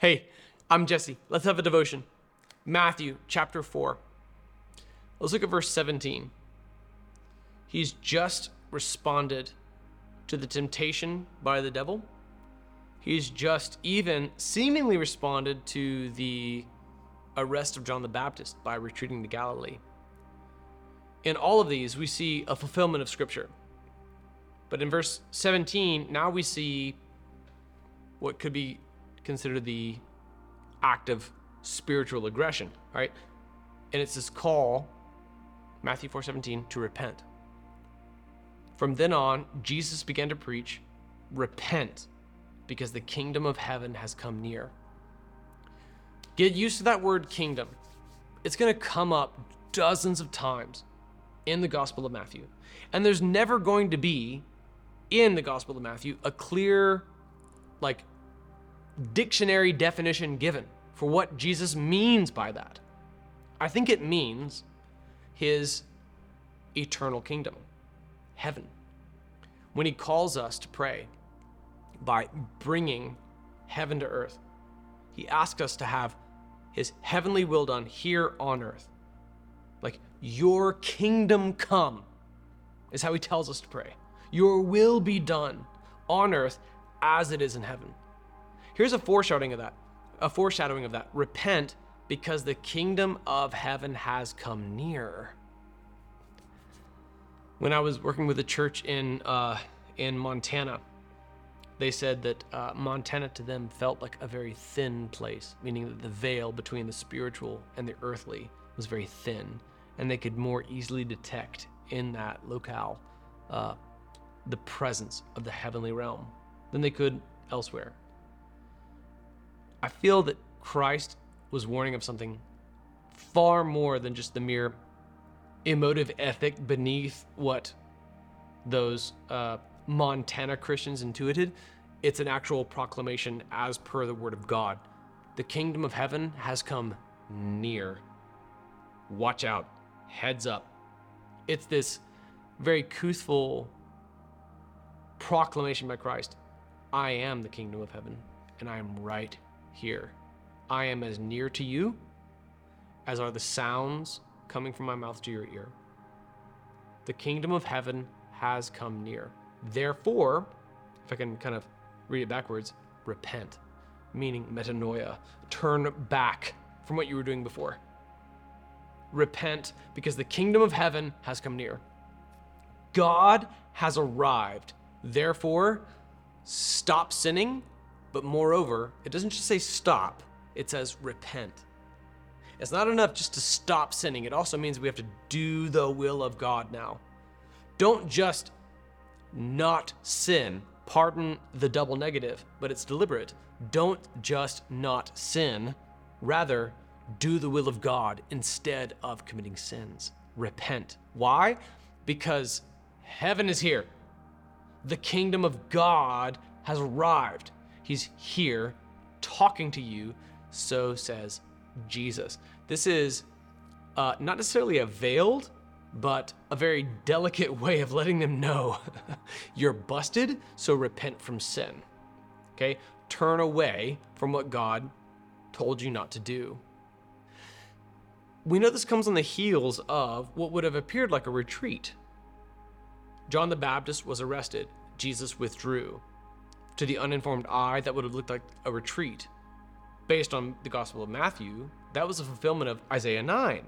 Hey, I'm Jesse. Let's have a devotion. Matthew chapter 4. Let's look at verse 17. He's just responded to the temptation by the devil. He's just even seemingly responded to the arrest of John the Baptist by retreating to Galilee. In all of these, we see a fulfillment of Scripture. But in verse 17, now we see what could be considered the act of spiritual aggression, right? And it's this call, Matthew 4:17, to repent. From then on, Jesus began to preach, repent, because the kingdom of heaven has come near. Get used to that word kingdom. It's going to come up dozens of times in the Gospel of Matthew. And there's never going to be in the Gospel of Matthew a clear, like, dictionary definition given for what Jesus means by that. I think it means his eternal kingdom, heaven. When he calls us to pray by bringing heaven to earth, he asks us to have his heavenly will done here on earth. Like, your kingdom come is how he tells us to pray. Your will be done on earth as it is in heaven. Here's a foreshadowing of that. A foreshadowing of that. Repent because the kingdom of heaven has come near. When I was working with a church in uh, in Montana, they said that uh, Montana to them felt like a very thin place, meaning that the veil between the spiritual and the earthly was very thin, and they could more easily detect in that locale uh, the presence of the heavenly realm than they could elsewhere. I feel that Christ was warning of something far more than just the mere emotive ethic beneath what those uh, Montana Christians intuited. It's an actual proclamation as per the word of God. The kingdom of heaven has come near. Watch out. Heads up. It's this very truthful proclamation by Christ I am the kingdom of heaven, and I am right here. I am as near to you as are the sounds coming from my mouth to your ear. The kingdom of heaven has come near. Therefore, if I can kind of read it backwards, repent, meaning metanoia, turn back from what you were doing before. Repent because the kingdom of heaven has come near. God has arrived. Therefore, stop sinning, but moreover, it doesn't just say stop, it says repent. It's not enough just to stop sinning, it also means we have to do the will of God now. Don't just not sin. Pardon the double negative, but it's deliberate. Don't just not sin. Rather, do the will of God instead of committing sins. Repent. Why? Because heaven is here. The kingdom of God has arrived. He's here talking to you, so says Jesus. This is uh, not necessarily a veiled, but a very delicate way of letting them know you're busted, so repent from sin. Okay? Turn away from what God told you not to do. We know this comes on the heels of what would have appeared like a retreat. John the Baptist was arrested, Jesus withdrew. To the uninformed eye, that would have looked like a retreat. Based on the Gospel of Matthew, that was a fulfillment of Isaiah 9.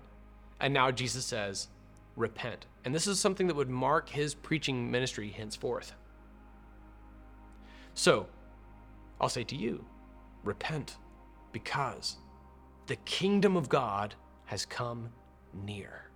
And now Jesus says, repent. And this is something that would mark his preaching ministry henceforth. So, I'll say to you, repent, because the kingdom of God has come near.